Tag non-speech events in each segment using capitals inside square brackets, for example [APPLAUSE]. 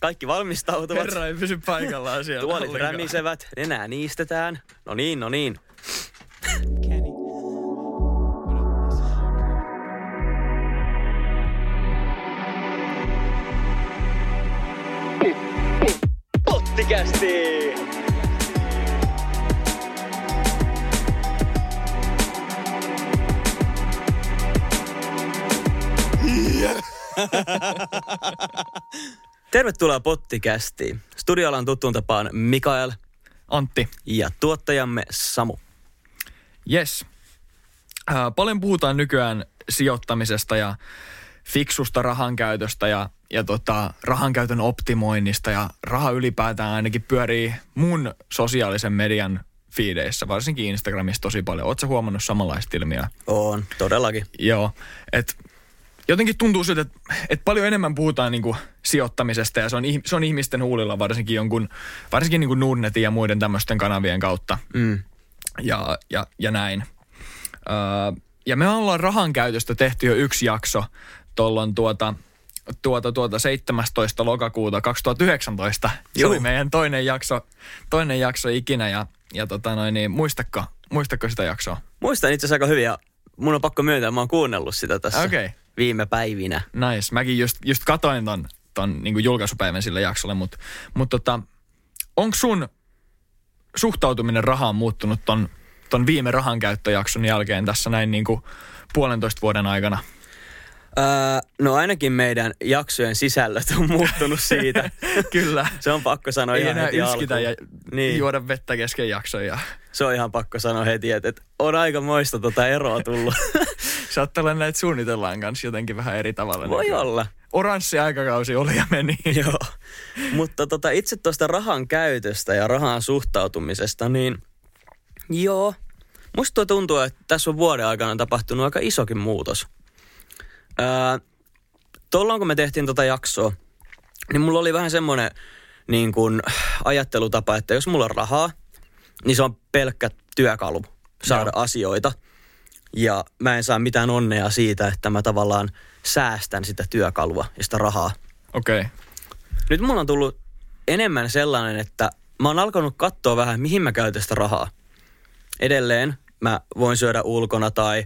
Kaikki valmistautuvat. Herra ei pysy paikallaan siellä. Tuolit ollenkaan. rämisevät, nenää niistetään. No niin, no niin. Pottikästi! [LAUGHS] Tervetuloa Pottikästiin. Studiolla on tuttuun tapaan Mikael Antti, ja tuottajamme Samu. yes. Äh, paljon puhutaan nykyään sijoittamisesta ja fiksusta rahankäytöstä ja, ja tota, rahankäytön optimoinnista ja raha ylipäätään ainakin pyörii mun sosiaalisen median fiideissä, varsinkin Instagramissa tosi paljon. Oletko huomannut samanlaista ilmiöä? On, todellakin. Joo, että jotenkin tuntuu siltä, että, että paljon enemmän puhutaan niin kuin sijoittamisesta ja se on, se on ihmisten huulilla varsinkin jonkun, varsinkin niin kuin Nordnetin ja muiden tämmöisten kanavien kautta Mm. ja, ja, ja näin. Öö, ja me ollaan rahan käytöstä tehty jo yksi jakso tuolloin tuota, tuota, tuota 17. lokakuuta 2019. Se oli meidän toinen jakso, toinen jakso ikinä ja, ja tota noin, niin muistatko, muistatko sitä jaksoa? Muistan itse asiassa aika hyvin ja mun on pakko myöntää, mä oon kuunnellut sitä tässä Okei. Viime päivinä. Nice. Mäkin just, just katoin ton, ton niin julkaisupäivän sille jaksolle, mutta mut tota, onko sun suhtautuminen rahaan muuttunut ton, ton viime rahankäyttöjakson jälkeen tässä näin niin kuin puolentoista vuoden aikana? Öö, no ainakin meidän jaksojen sisällöt on muuttunut siitä. [LAUGHS] Kyllä. Se on pakko sanoa Ei ihan enää heti alkuun. ja niin, juoda vettä kesken jaksoja. Se on ihan pakko sanoa heti, että, että on aika moista tota eroa tullut. [LAUGHS] Saattaa näitä suunnitellaan kanssa jotenkin vähän eri tavalla. Voi nykyään. olla. Oranssi aikakausi oli ja meni. [LAUGHS] Joo. Mutta tota, itse tuosta rahan käytöstä ja rahan suhtautumisesta, niin joo. Musta tuntuu, että tässä on vuoden aikana tapahtunut aika isokin muutos. Öö, Tuolloin kun me tehtiin tota jaksoa, niin mulla oli vähän semmoinen niin kuin, ajattelutapa, että jos mulla on rahaa, niin se on pelkkä työkalu saada Joo. asioita. Ja mä en saa mitään onnea siitä, että mä tavallaan säästän sitä työkalua ja sitä rahaa. Okei. Okay. Nyt mulla on tullut enemmän sellainen, että mä oon alkanut katsoa vähän, mihin mä käytän sitä rahaa. Edelleen mä voin syödä ulkona tai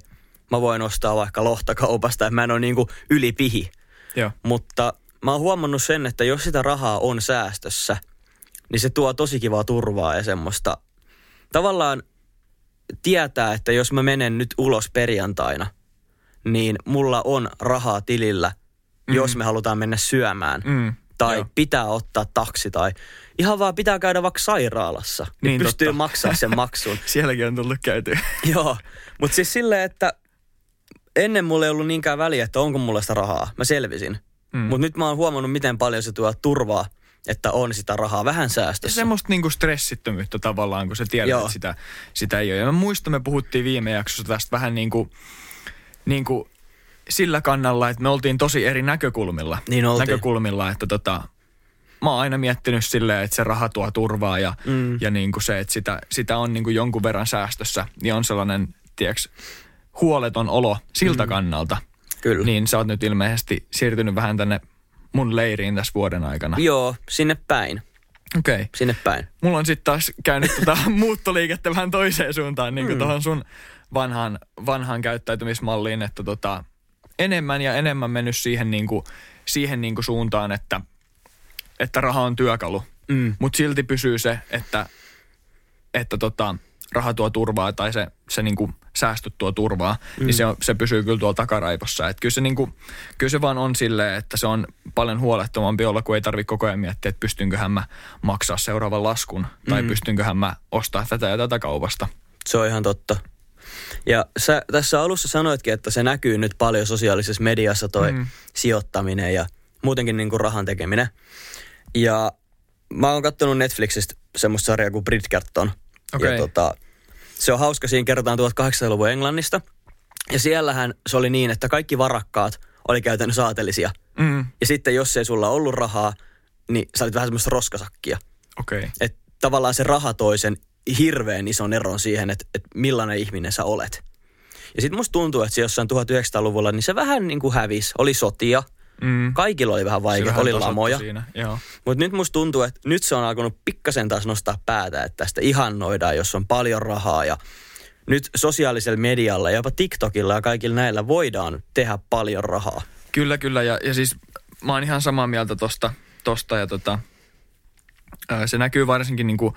mä voin ostaa vaikka lohta-kaupasta, että mä en ole niinku ylipihi. Joo. Mutta mä oon huomannut sen, että jos sitä rahaa on säästössä, niin se tuo tosi kivaa turvaa ja semmoista. Tavallaan tietää, että jos mä menen nyt ulos perjantaina, niin mulla on rahaa tilillä, mm. jos me halutaan mennä syömään. Mm, Tai joo. pitää ottaa taksi tai ihan vaan pitää käydä vaikka sairaalassa. Niin, Niin, pystyy totta. maksaa sen maksun. [LAUGHS] Sielläkin on tullut käytyä. [LAUGHS] Joo, mutta siis silleen, että ennen mulla ei ollut niinkään väliä, että onko mulla sitä rahaa. Mä selvisin. Mm. Mutta nyt mä oon huomannut, miten paljon se tuo turvaa, että on sitä rahaa vähän säästössä. semmoista niinku stressittömyyttä tavallaan, kun sä tiedät, Joo. että sitä, sitä ei ole. Ja mä muistan, me puhuttiin viime jaksossa tästä vähän niin kuin, niin kuin sillä kannalla, että me oltiin tosi eri näkökulmilla. Niin oltiin. Näkökulmilla, että tota, mä oon aina miettinyt silleen, että se raha tuo turvaa ja, mm. ja niin kuin se, että sitä, sitä on niin kuin jonkun verran säästössä, niin on sellainen, tiedätkö, huoleton olo siltä mm. kannalta. Kyllä. Niin sä oot nyt ilmeisesti siirtynyt vähän tänne mun leiriin tässä vuoden aikana. Joo, sinne päin. Okei. Okay. Sinne päin. Mulla on sitten taas käynyt tota [LAUGHS] muuttoliikettä vähän toiseen suuntaan, niin kuin Mm. tuohon sun vanhaan, vanhaan käyttäytymismalliin, että tota, enemmän ja enemmän mennyt siihen, niin kuin, siihen niin kuin suuntaan, että, että raha on työkalu. Mm. Mutta silti pysyy se, että, että tota, raha tuo turvaa tai se, se niin kuin säästöt tuo turvaa, mm. niin se, on, se pysyy kyllä tuolla takaraivossa. Et kyllä, se niin kuin, kyllä se vaan on silleen, että se on paljon huolettomampi olla, kun ei tarvitse koko ajan miettiä, että pystynköhän mä maksaa seuraavan laskun tai mm. pystynköhän mä ostaa tätä ja tätä kaupasta. Se on ihan totta. Ja sä tässä alussa sanoitkin, että se näkyy nyt paljon sosiaalisessa mediassa toi mm. sijoittaminen ja muutenkin niin kuin rahan tekeminen. Ja mä oon kattonut Netflixistä semmoista sarjaa kuin Bridgerton. Okei. Ja tota, se on hauska, siinä kerrotaan 1800-luvun Englannista. Ja siellähän se oli niin, että kaikki varakkaat oli käytännössä aatelisia. Mm, Ja sitten jos ei sulla ollut rahaa, niin sä olit vähän semmoista roskasakkia. okei. Okay. Että tavallaan se raha toi sen hirveän ison eron siihen, että, että millainen ihminen sä olet. Ja sitten musta tuntuu, että se jossain 1900-luvulla, niin se vähän niin kuin hävisi. Oli sotia, Mm. kaikilla oli vähän Se vaikea, vähän oli lamoja. Mutta nyt musta tuntuu, että nyt se on alkanut pikkasen taas nostaa päätä, että tästä ihannoidaan, jos on paljon rahaa ja nyt sosiaalisella medialla ja jopa TikTokilla ja kaikilla näillä voidaan tehdä paljon rahaa. Kyllä, kyllä. Ja, ja siis mä oon ihan samaa mieltä tosta, tosta ja tota, se näkyy varsinkin niinku,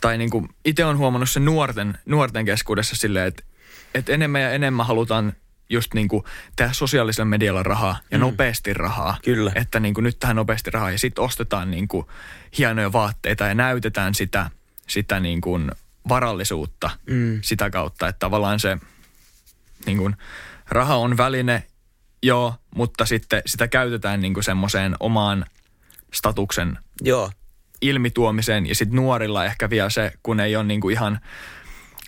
tai niinku, itse on huomannut sen nuorten, nuorten keskuudessa silleen, että et enemmän ja enemmän halutaan just niinku tehdä sosiaalisella medialla rahaa ja mm. nopeasti rahaa. Kyllä. Että niinku nyt tähän nopeasti rahaa ja sitten ostetaan niinku hienoja vaatteita ja näytetään sitä, sitä niinku varallisuutta Mm. sitä kautta, että tavallaan se niin kuin, raha on väline, joo, mutta sitten sitä käytetään niin kuin semmoiseen omaan statuksen Joo, ilmituomiseen ja sitten nuorilla ehkä vielä se, kun ei ole niin kuin ihan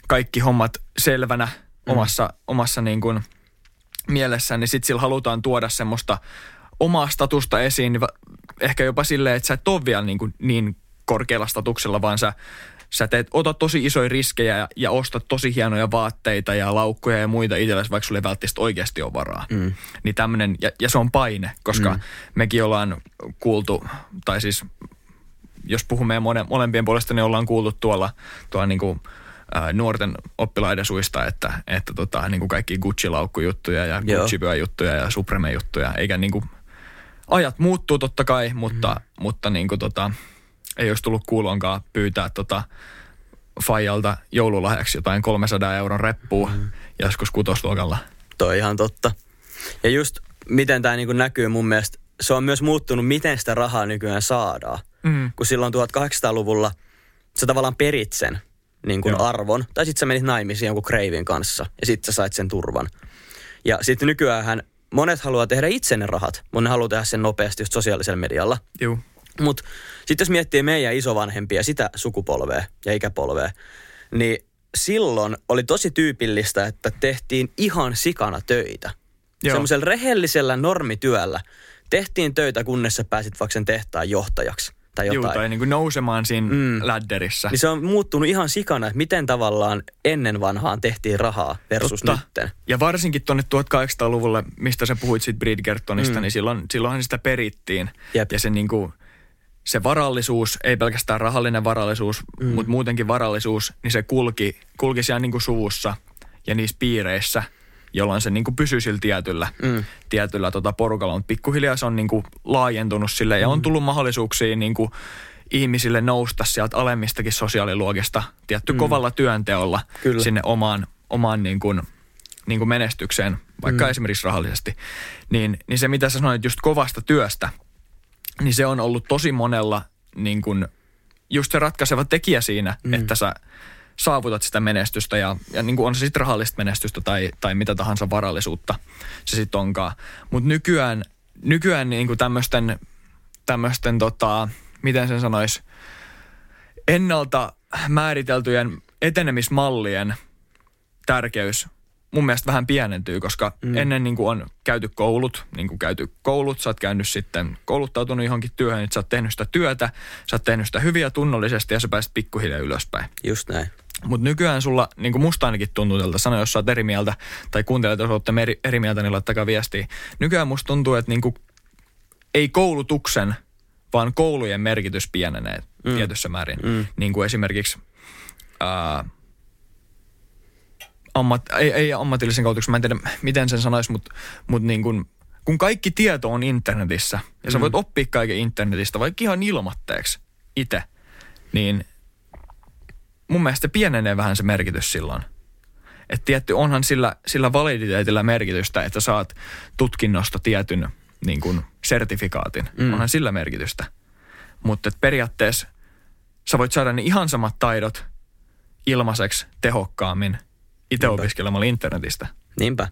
kaikki hommat selvänä omassa, omassa niin kuin mielessään, niin sitten sillä halutaan tuoda semmoista omaa statusta esiin, niin ehkä jopa silleen, että sä et ole vielä niin, kuin niin korkealla statuksella, vaan sä, sä teet, otat tosi isoja riskejä ja, ja ostat tosi hienoja vaatteita ja laukkuja ja muita itsellesi, vaikka sulle ei välttämättä oikeasti ole varaa. Mm. Niin tämmönen, ja, ja se on paine, koska mm. mekin ollaan kuultu, tai siis jos puhumme molempien puolesta, niin ollaan kuultu tuolla, tuolla niin kuin, ää, nuorten oppilaiden suista, että, että tota, niin kuin kaikki Gucci-laukkujuttuja ja Joo. Gucci-juttuja ja Supreme-juttuja, eikä niin kuin, ajat muuttuu totta kai, mutta, mm. mutta niin kuin, tota, ei olisi tullut kuulonkaan pyytää tota, Fajalta joululahjaksi jotain 300 euron reppua mm. joskus kutosluokalla. toi ihan totta. Ja just miten tämä niinku näkyy mun mielestä, se on myös muuttunut, miten sitä rahaa nykyään saadaan. Mm. Kun silloin 1800-luvulla sä tavallaan perit sen niin kuin Joo. arvon, tai sitten sä menit naimisiin jonkun kreivin kanssa, ja sitten sä sait sen turvan. Ja sitten nykyään monet haluaa tehdä itse ne rahat, mutta ne haluaa tehdä sen nopeasti just sosiaalisella medialla. Juu. Mutta sitten jos miettii meidän isovanhempia, sitä sukupolvea ja ikäpolvea, niin silloin oli tosi tyypillistä, että tehtiin ihan sikana töitä. Joo. Semmoisella rehellisellä normityöllä tehtiin töitä, kunnes sä pääsit vaikka sen tehtaan johtajaksi tai Juu, jotain. tai niin kuin nousemaan siinä Mm. mm. lädderissä. Niin se on muuttunut ihan sikana, että miten tavallaan ennen vanhaan tehtiin rahaa versus Totta. nytten. Ja varsinkin tuonne 1800-luvulle, mistä sä puhuit siitä Bridgertonista, mm. niin silloin, silloinhan sitä perittiin. Jep. Ja se, niin kuin, se varallisuus, ei pelkästään rahallinen varallisuus, mm. mutta muutenkin varallisuus, niin se kulki, kulki siellä niin kuin suvussa ja niissä piireissä, jolloin se niin kuin pysyi sillä tietyllä, mm. tietyllä tota porukalla. Mutta pikkuhiljaa se on niin kuin laajentunut sille ja on tullut mahdollisuuksia niin kuin ihmisille nousta sieltä alemmistakin sosiaaliluokista tietty mm. kovalla työnteolla Kyllä. sinne omaan, omaan niin kuin, niin kuin menestykseen, vaikka mm. esimerkiksi rahallisesti. Niin, niin se, mitä sä sanoit just kovasta työstä, niin se on ollut tosi monella niin kuin, just se ratkaiseva tekijä siinä, mm. että sä saavutat sitä menestystä ja, ja niin kuin on se sitten rahallista menestystä tai, tai mitä tahansa varallisuutta se sitten onkaan. Mutta nykyään, nykyään niin kuin tämmöisten, tämmöisten tota, miten sen sanoisi, ennalta määriteltyjen etenemismallien tärkeys mun mielestä vähän pienentyy, koska mm. ennen niin kuin on käyty koulut, niin kuin käyty koulut, sä oot käynyt sitten kouluttautunut johonkin työhön, että sä oot tehnyt sitä työtä, sä oot tehnyt sitä hyviä tunnollisesti ja sä pääset pikkuhiljaa ylöspäin. Just näin. Mutta nykyään sulla, niin kuin musta ainakin tuntuu tältä, sano jos sä oot eri mieltä, tai kuuntelet, jos olette eri, eri mieltä, niin laittakaa viestiä. Nykyään musta tuntuu, että niin kuin, ei koulutuksen, vaan koulujen merkitys pienenee mm. tietyssä määrin. Mm. Niin kuin esimerkiksi ää, ammat, ei, ei ammatillisen koulutuksen, mä en tiedä miten sen sanoisi, mutta mut niin kuin, kun kaikki tieto on internetissä, ja sä voit oppia kaiken internetistä, vaikka ihan ilmatteeksi itse, niin mun mielestä pienenee vähän se merkitys silloin. Että tietty, onhan sillä, sillä validiteetillä merkitystä, että saat tutkinnosta tietyn niin kuin sertifikaatin. Mm. Onhan sillä merkitystä. Mutta periaatteessa sä voit saada ne ihan samat taidot ilmaiseksi tehokkaammin itse opiskelemalla internetistä. Niinpä.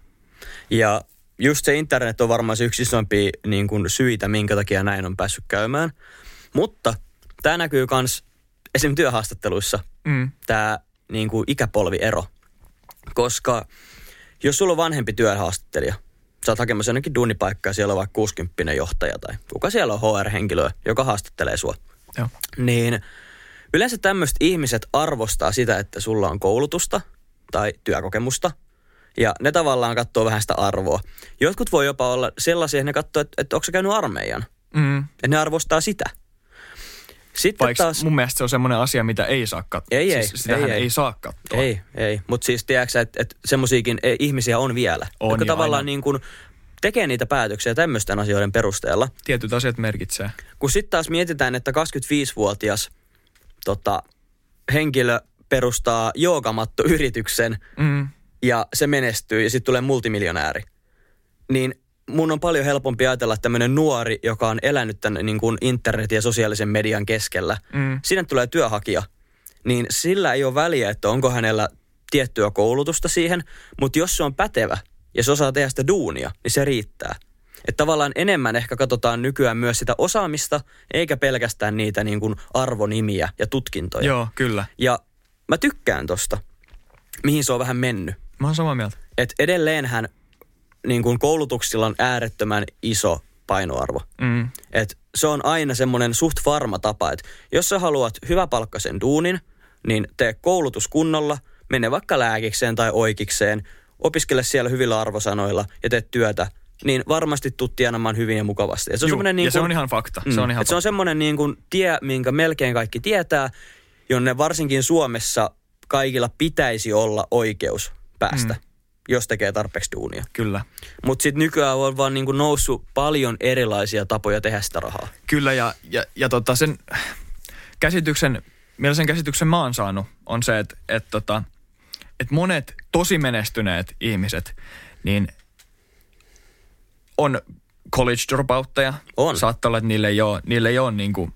Ja just se internet on varmaan se yksi isompia niin kuin syitä, minkä takia näin on päässyt käymään. Mutta tämä näkyy myös esim. työhaastatteluissa, Mm. tämä niin kuin ikäpolviero. Koska jos sulla on vanhempi työhaastattelija, sä oot hakemassa jonnekin duunipaikkaa, siellä on vaikka 60 johtaja tai kuka siellä on HR-henkilö, joka haastattelee sua. Joo. Niin yleensä tämmöiset ihmiset arvostaa sitä, että sulla on koulutusta tai työkokemusta. Ja ne tavallaan katsoo vähän sitä arvoa. Jotkut voi jopa olla sellaisia, että ne katsoo, että, että onko sä käynyt armeijan. Mm. Että ne arvostaa sitä. Sitten Vaikka taas... mun mielestä se on semmoinen asia, mitä ei saa katsoa. Ei, ei, siis sitähän ei, ei, ei. saa katsoa. Ei, ei. Mutta siis tiedätkö että et semmoisiakin ihmisiä on vielä. On jotka jo tavallaan aina. niin kuin tekee niitä päätöksiä tämmöisten asioiden perusteella. Tietyt asiat merkitsee. Kun sitten taas mietitään, että 25-vuotias tota, henkilö perustaa joogamatto-yrityksen Mm. ja se menestyy ja sitten tulee multimiljonääri, niin mun on paljon helpompi ajatella tämmöinen nuori, joka on elänyt tämän niin kuin internetin ja sosiaalisen median keskellä. Mm. Sinne tulee työhakija, niin sillä ei ole väliä, että onko hänellä tiettyä koulutusta siihen, mutta jos se on pätevä ja se osaa tehdä sitä duunia, niin se riittää. Että tavallaan enemmän ehkä katsotaan nykyään myös sitä osaamista, eikä pelkästään niitä niin kuin arvonimiä ja tutkintoja. Joo, kyllä. Ja mä tykkään tosta, mihin se on vähän mennyt. Mä oon samaa mieltä. Että edelleenhän niin kuin koulutuksilla on äärettömän iso painoarvo. Mm. Et se on aina semmoinen suht varma tapa, että jos sä haluat hyväpalkkaisen duunin, niin tee koulutus kunnolla, mene vaikka lääkikseen tai oikikseen, opiskele siellä hyvillä arvosanoilla ja tee työtä, niin varmasti tuut tienamaan hyvin ja mukavasti. Et se on Juu, niin ja se kuin- on ihan fakta. Mm. Se on ihan Et se on semmoinen niin kuin tie, minkä melkein kaikki tietää, jonne varsinkin Suomessa kaikilla pitäisi olla oikeus päästä, mm. Jos tekee tarpeeksi duunia. Kyllä. Mutta sitten nykyään on vaan niin kuin noussut paljon erilaisia tapoja tehdä sitä rahaa. Kyllä ja, ja, ja tota sen käsityksen, millaisen käsityksen mä oon saanut, on se, että et tota, et monet tosi menestyneet ihmiset, niin on college dropoutteja. On. Saattaa olla, että niille ei ole, niille ei ole niin kuin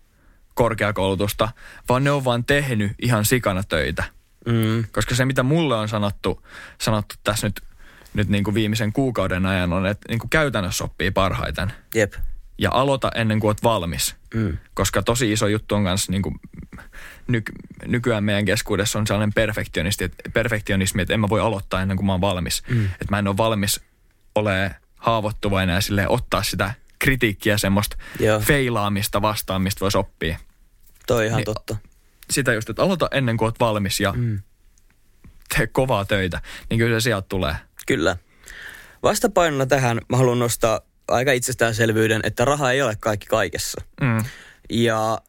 korkeakoulutusta, vaan ne on vaan tehnyt ihan sikana töitä. Mm. Koska se, mitä mulle on sanottu, sanottu tässä nyt, nyt niin kuin viimeisen kuukauden ajan, on, että niin kuin käytännössä oppii parhaiten. Jep. Ja aloita ennen kuin oot valmis. Mm. Koska tosi iso juttu on kanssa niin kuin nyky, nykyään meidän keskuudessa on sellainen perfektionisti, että, perfektionismi, että en mä voi aloittaa ennen kuin mä oon valmis. Mm. Että mä en ole valmis ole haavoittuvainen ja sille ottaa sitä kritiikkiä, semmoista Joo. feilaamista vastaan, mistä voisi oppia. Toi ihan Niin, totta. Sitä just, että aloita ennen kuin oot valmis ja mm. tee kovaa töitä, niin kyllä se sieltä tulee. Kyllä. Vastapainona tähän mä haluan nostaa aika itsestäänselvyyden, että raha ei ole kaikki kaikessa. Mm. Ja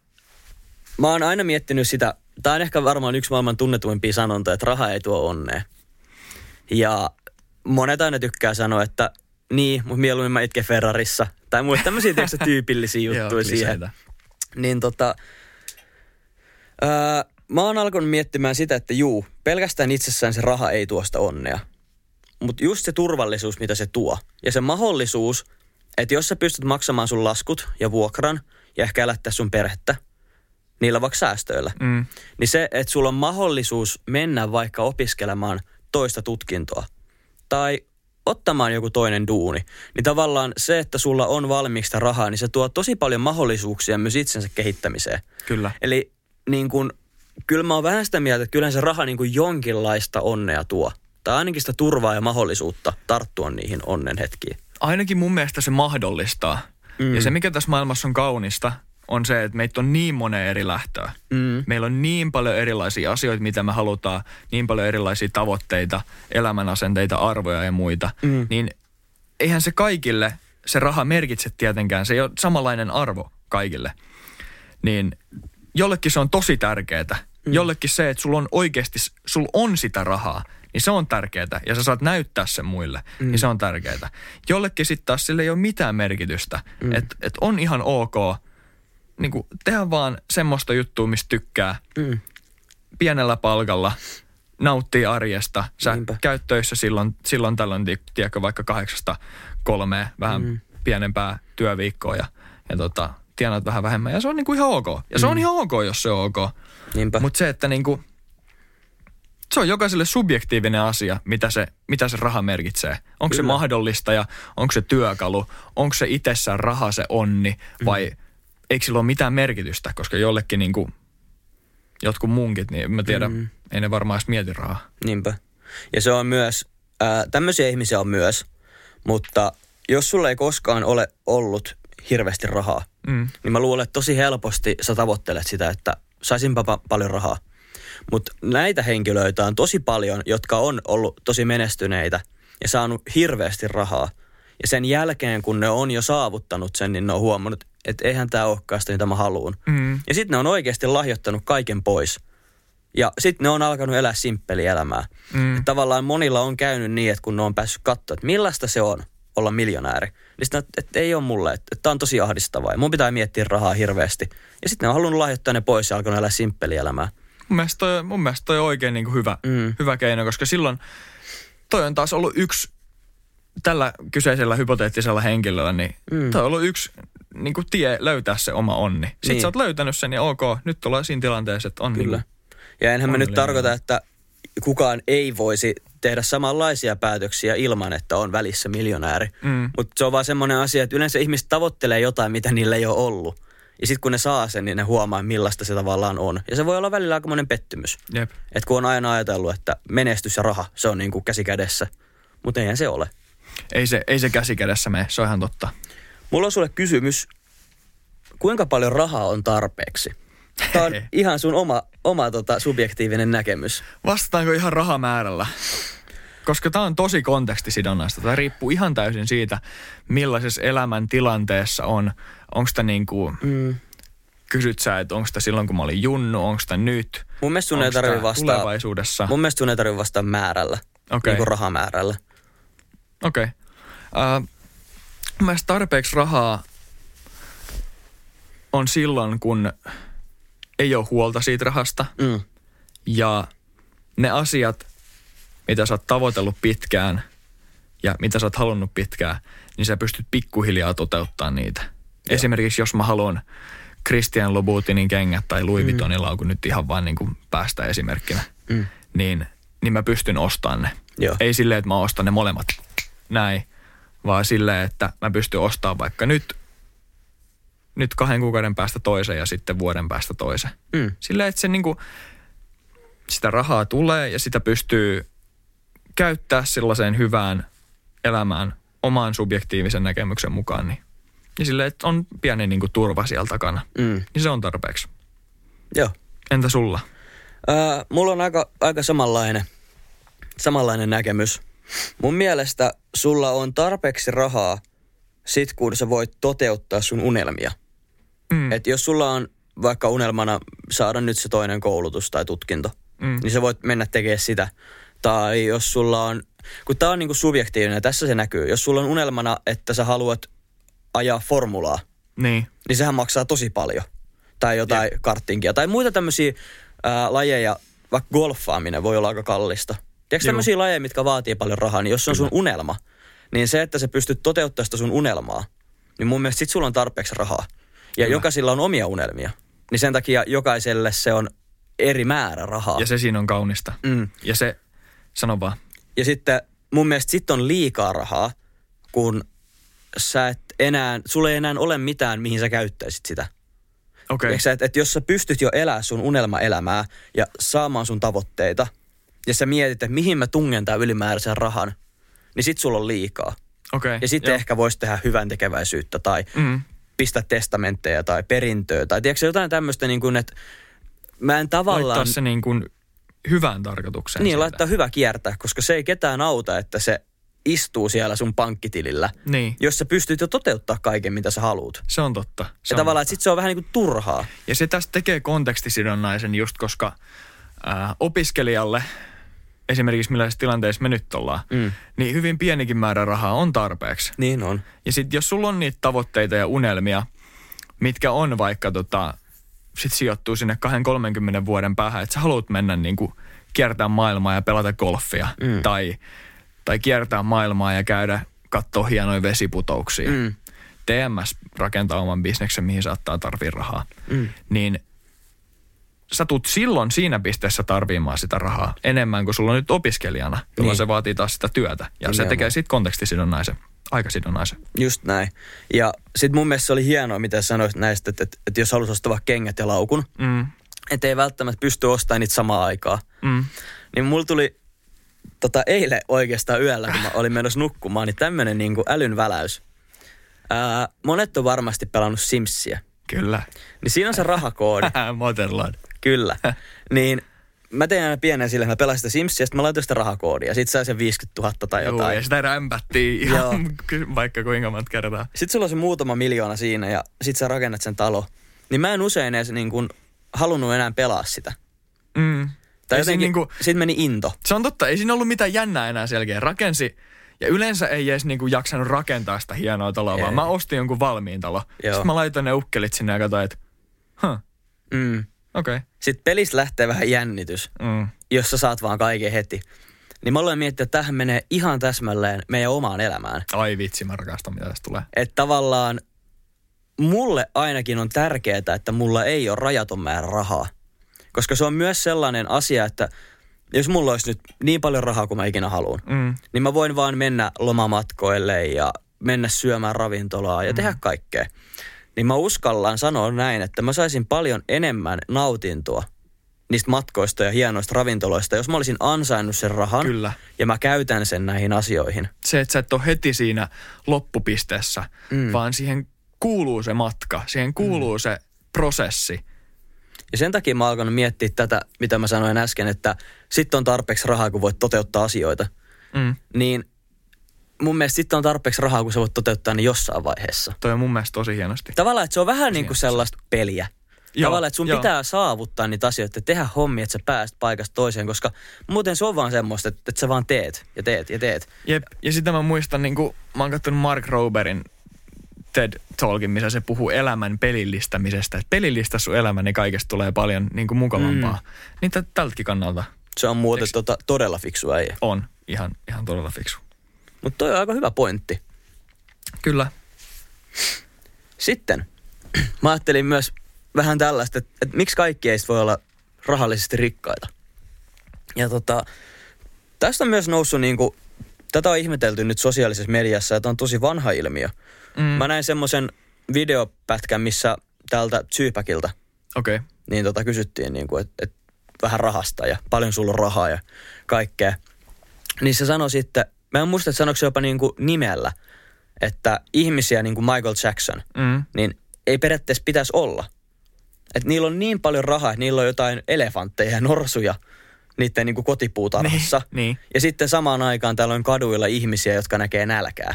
mä oon aina miettinyt sitä, tämä on ehkä varmaan yksi maailman tunnetuimpia sanontoja, että raha ei tuo onnea. Ja monet aina tykkää sanoa, että niin, mutta mieluummin mä itken Ferrarissa. Tai muita tämmöisiä [LAUGHS] tyypillisiä Joo, juttuja siihen. kliseitä. Niin tota, ää, mä oon alkanut miettimään sitä, että juu, pelkästään itsessään se raha ei tuosta onnea. Mutta just se turvallisuus, mitä se tuo. Ja se mahdollisuus, että jos sä pystyt maksamaan sun laskut ja vuokran ja ehkä elättää sun perhettä, niillä vaikka säästöillä, Mm. niin se, että sulla on mahdollisuus mennä vaikka opiskelemaan toista tutkintoa tai ottamaan joku toinen duuni, niin tavallaan se, että sulla on valmiiksi rahaa, niin se tuo tosi paljon mahdollisuuksia myös itsensä kehittämiseen. Kyllä. Eli niin kun, kyllä mä oon vähän sitä mieltä, että kyllähän se raha niin kuin jonkinlaista onnea tuo. Tai ainakin sitä turvaa ja mahdollisuutta tarttua niihin onnen hetkiin. Ainakin mun mielestä se mahdollistaa. Mm. Ja se, mikä tässä maailmassa on kaunista, on se, että meitä on niin moneen eri lähtöä. Mm. Meillä on niin paljon erilaisia asioita, mitä me halutaan, niin paljon erilaisia tavoitteita, elämänasenteita, arvoja ja muita. Mm. Niin eihän se kaikille, se raha merkitse tietenkään, se ei ole samanlainen arvo kaikille. Niin jollekin se on tosi tärkeää. Mm. Jollekin se, että sulla on oikeasti, sulla on sitä rahaa, niin se on tärkeää. Ja sä saat näyttää sen muille, mm. niin se on tärkeää. Jollekin sitten taas sille ei ole mitään merkitystä. Mm. Että et on ihan ok niin kuin, tehdä vaan semmoista juttua, mistä tykkää. Mm. Pienellä palkalla, nauttii arjesta. Sä Niinpä. käyt töissä silloin, silloin tällöin, ti- tiedätkö, vaikka kahdeksasta kolmeen, vähän mm. pienempää työviikkoa ja, ja tota, tienaat vähän vähemmän. Ja se on niin kuin ihan ok. Ja se on ihan ok, jos se on ok. Niinpä. Mutta se, että niin kuin, se on jokaiselle subjektiivinen asia, mitä se, mitä se raha merkitsee. Onko se mahdollista ja onko se työkalu, onko se itsessään raha se onni vai eikö sillä ole mitään merkitystä, koska jollekin niin kuin, jotkut munkit, niin mä tiedän, mm. ei ne varmaan edes mieti rahaa. Niinpä. Ja se on myös, ää, tämmöisiä ihmisiä on myös, mutta jos sulla ei koskaan ole ollut hirveästi rahaa, Mm. niin mä luulen, että tosi helposti sä tavoittelet sitä, että saisinpa pa- paljon rahaa. Mutta näitä henkilöitä on tosi paljon, jotka on ollut tosi menestyneitä ja saanut hirveästi rahaa. Ja sen jälkeen, kun ne on jo saavuttanut sen, niin ne on huomannut, että eihän tämä olekaan sitä, mitä mä haluan. Mm. Ja sitten ne on oikeasti lahjoittanut kaiken pois. Ja sitten ne on alkanut elää simppeliä elämää. Mm. Et tavallaan monilla on käynyt niin, että kun ne on päässyt katsoa, että millaista se on olla miljonääri. Niin sitten että, ei ole mulle, että, että tämä on tosi ahdistavaa. Ja mun pitää miettiä rahaa hirveästi. Ja sitten ne on halunnut lahjoittaa ne pois ja alkanut elää simppeliä elämää. Mun mielestä toi, mun mielestä toi on oikein niin kuin hyvä, Mm. hyvä keino, koska silloin toi on taas ollut yksi, tällä kyseisellä hypoteettisella henkilöllä, niin Mm. toi on ollut yksi niin kuin tie löytää se oma onni. Sitten Niin. sä oot löytänyt sen ja ok, nyt ollaan siinä tilanteessa, että on Kyllä. Niin Ja enhän mä nyt tarkoita, että kukaan ei voisi tehdä samanlaisia päätöksiä ilman, että on välissä miljonääri. Mm. Mutta se on vaan semmoinen asia, että yleensä ihmiset tavoittelee jotain, mitä niillä ei ole ollut. Ja sitten kun ne saa sen, niin ne huomaa, millaista se tavallaan on. Ja se voi olla välillä aikamoinen pettymys. Jep. Että kun on aina ajatellut, että menestys ja raha, se on niin kuin käsi kädessä. Mutta eihän se ole. Ei se, ei se käsi kädessä mene, se on ihan totta. Mulla on sulle kysymys. Kuinka paljon rahaa on tarpeeksi? Tämä on ihan sun oma, oma tota, subjektiivinen näkemys. Vastataanko ihan rahamäärällä? Koska tämä on tosi kontekstisidonnaista. Tämä riippuu ihan täysin siitä, millaisessa elämän tilanteessa on. Onko tämä niin kuin, Mm. kysyt sä, että onko tämä silloin, kun mä olin junnu, onko tämä nyt? Mun mielestä sun ei tarvitse vastata, Tulevaisuudessa. mun mielestä sun ei tarvitse vastata määrällä, Okei. niin kuin rahamäärällä. Okei. Okay. Uh, mielestä tarpeeksi rahaa on silloin, kun ei ole huolta siitä rahasta. Mm. Ja ne asiat, mitä sä oot tavoitellut pitkään ja mitä sä oot halunnut pitkään, niin sä pystyt pikkuhiljaa toteuttamaan niitä. Joo. Esimerkiksi jos mä haluan Christian Lobutinin kengät tai Louis Vuittonin laukun nyt ihan vaan niin kuin päästä esimerkkinä, Mm. niin, niin mä pystyn ostamaan ne. Joo. Ei silleen, että mä ostan ne molemmat näin, vaan silleen, että mä pystyn ostamaan vaikka nyt, nyt kahden kuukauden päästä toisen ja sitten vuoden päästä toisen. Mm. Silleen, että se niinku, sitä rahaa tulee ja sitä pystyy käyttää sellaiseen hyvään elämään oman subjektiivisen näkemyksen mukaan. Niin, niin silleen, että on pieni niinku turva siellä takana. Mm. Niin se on tarpeeksi. Joo. Entä sulla? Ää, mulla on aika, aika samanlainen, samanlainen näkemys. Mun mielestä sulla on tarpeeksi rahaa sit, kun sä voit toteuttaa sun unelmia. Mm. Et jos sulla on vaikka unelmana saada nyt se toinen koulutus tai tutkinto, Mm. niin sä voit mennä tekemään sitä. Tai jos sulla on, kun tää on niinku subjektiivinen ja tässä se näkyy. Jos sulla on unelmana, että sä haluat ajaa formulaa, Niin. niin sehän maksaa tosi paljon. Tai jotain karttingia. Tai muita tämmöisiä ää, lajeja, vaikka golfaaminen voi olla aika kallista. Tiedätkö Joo. tämmöisiä lajeja, mitkä vaatii paljon rahaa, niin jos se on sun unelma, niin se, että sä pystyt toteuttamaan sitä sun unelmaa, niin mun mielestä sit sulla on tarpeeksi rahaa. Ja Kyllä. jokaisilla on omia unelmia. Niin sen takia jokaiselle se on eri määrä rahaa. Ja se siinä on kaunista. Mm. Ja se, sano vaan. Ja sitten mun mielestä sit on liikaa rahaa, kun sä et enää, sulla ei enää ole mitään, mihin sä käyttäisit sitä. Okei. Okay. Että et jos sä pystyt jo elää sun unelmaelämää ja saamaan sun tavoitteita, ja sä mietit, että mihin mä tungen tämän ylimääräisen rahan, niin sit sulla on liikaa. Okei. Ja sitten ehkä voisi tehdä hyvän tekeväisyyttä tai Mm. Pistää testamentteja tai perintöä tai tiedätkö jotain tämmöistä niin kuin, että mä en tavallaan... Laittaa se niin kuin hyvään tarkoitukseen. niin, laittaa hyvä kiertää, koska se ei ketään auta, että se istuu siellä sun pankkitilillä, Niin, jos sä pystyt jo toteuttaa kaiken, mitä sä haluat. se on totta. Se Ja on tavallaan, totta. että sit se on vähän niin kuin turhaa. Ja se tästä tekee kontekstisidonnaisen just koska ää, opiskelijalle, esimerkiksi millaisessa tilanteessa me nyt ollaan, Mm. niin hyvin pienikin määrä rahaa on tarpeeksi. Niin on. Ja sitten jos sulla on niitä tavoitteita ja unelmia, mitkä on vaikka tota, sit sijoittuu sinne 20-30 vuoden päähän, että sä haluat mennä niinku kiertää maailmaa ja pelata golfia Mm. tai, tai kiertää maailmaa ja käydä katsoa hienoja vesiputouksia. Mm. TMS rakentaa oman bisneksen, mihin saattaa tarvii rahaa. Mm. Niin sä tulet silloin siinä pisteessä tarviimaan sitä rahaa enemmän kuin sulla on nyt opiskelijana, jolloin Niin. se vaatii taas sitä työtä. Ja se Nimenomaan. tekee sitten kontekstisidonnaisen. Aikasidonnaisen. Just näin. Ja sit mun mielestä se oli hienoa, mitä sanoit näistä, että, että, että jos halusi ostaa kengät ja laukun, Mm. että ei välttämättä pysty ostamaan niitä samaan aikaan. Mm. Niin mulla tuli tota, eilen oikeastaan yöllä, kun mä olin menossa nukkumaan, niin tämmönen niin älyn väläys. Ää, monet on varmasti pelannut Simsia. Kyllä. Niin siinä on se rahakoodi. [LAUGHS] Motorlad. Kyllä. [LAUGHS] Niin mä tein aina pienen sille, mä pelasin sitä Simsia, sitten mä laitoin sitä rahakoodia. Sitten sai sen 50 000 tai Joo, jotain. ja sitä rämpättiin [LAUGHS] ihan vaikka kuinka monta kertaa. Sitten sulla on se muutama miljoona siinä ja sit sä rakennat sen talo. Niin mä en usein edes niin kuin halunnut enää pelaa sitä. Mm. Tai Ei jotenkin, niinku- sit meni into. Se on totta, ei siinä ollut mitään jännää enää selkeä. Rakensi, ja yleensä ei edes niinku jaksanut rakentaa sitä hienoa taloa, Ei. vaan mä ostin jonkun valmiin talo. Joo. Sitten mä laitoin ne ukkelit sinne ja katsoin, että huh, Mm. Okei. Okay. Sitten pelistä lähtee vähän jännitys, Mm. jos sä saat vaan kaiken heti. Niin mä aloin miettiä, että tähän menee ihan täsmälleen meidän omaan elämään. Ai vitsi, mä rakastan mitä tästä tulee. Että tavallaan mulle ainakin on tärkeää, että mulla ei ole rajaton määrä rahaa. Koska se on myös sellainen asia, että jos mulla olisi nyt niin paljon rahaa kuin mä ikinä haluan, Mm. niin mä voin vaan mennä lomamatkoille ja mennä syömään ravintolaa ja tehdä kaikkea. Niin mä uskallan sanoa näin, että mä saisin paljon enemmän nautintoa niistä matkoista ja hienoista ravintoloista, jos mä olisin ansainnut sen rahan Kyllä. ja mä käytän sen näihin asioihin. Se, että sä et ole heti siinä loppupisteessä, mm. vaan siihen kuuluu se matka, siihen kuuluu mm. se prosessi. Ja sen takia mä alkanut miettiä tätä, mitä mä sanoin äsken, että sitten on tarpeeksi rahaa, kun voit toteuttaa asioita. Mm. Niin mun mielestä sitten on tarpeeksi rahaa, kun sä voit toteuttaa ne jossain vaiheessa. Toi on mun mielestä tosi hienosti. Tavallaan, että se on vähän niin kuin sellaista peliä. Joo, Tavallaan, että sun joo. pitää saavuttaa niitä asioita ja tehdä hommia, että sä pääst paikasta toiseen, koska muuten se on vaan semmoista, että, että sä vaan teet ja teet ja teet. Jep, ja sitä mä muistan, niin kuin, mä oon katsonut Mark Roberin TED Talkin, missä se puhuu elämän pelillistämisestä. Että pelillistä sun elämä, niin kaikesta tulee paljon niin kuin mukavampaa. Mm. Niin tä- tältäkin kannalta Se on muuten tota, todella fiksu äijä. on ihan, ihan todella fiksu. Mutta toi on aika hyvä pointti. Kyllä. Sitten [CLEARS THROAT] mä ajattelin myös vähän tällaista, että, että miksi kaikki ei voi olla rahallisesti rikkaita. Ja tota, tästä on myös noussut niinku, tätä on ihmetelty nyt sosiaalisessa mediassa, että on tosi vanha ilmiö. Mm. Mä näin semmoisen videopätkän, missä tältä Zyypäkiltä Okei. Okay. niin tota kysyttiin, niin kuin, että, että vähän rahasta ja paljon sulla on rahaa ja kaikkea. Niin se sanoi sitten, mä en muista, että sanoiko se jopa niin kuin nimellä, että ihmisiä niin kuin Michael Jackson, Mm. niin ei periaatteessa pitäisi olla. Että niillä on niin paljon rahaa, että niillä on jotain elefantteja ja norsuja niiden niin kuin kotipuutarhassa. Niin, niin. Ja sitten samaan aikaan täällä on kaduilla ihmisiä, jotka näkee nälkää.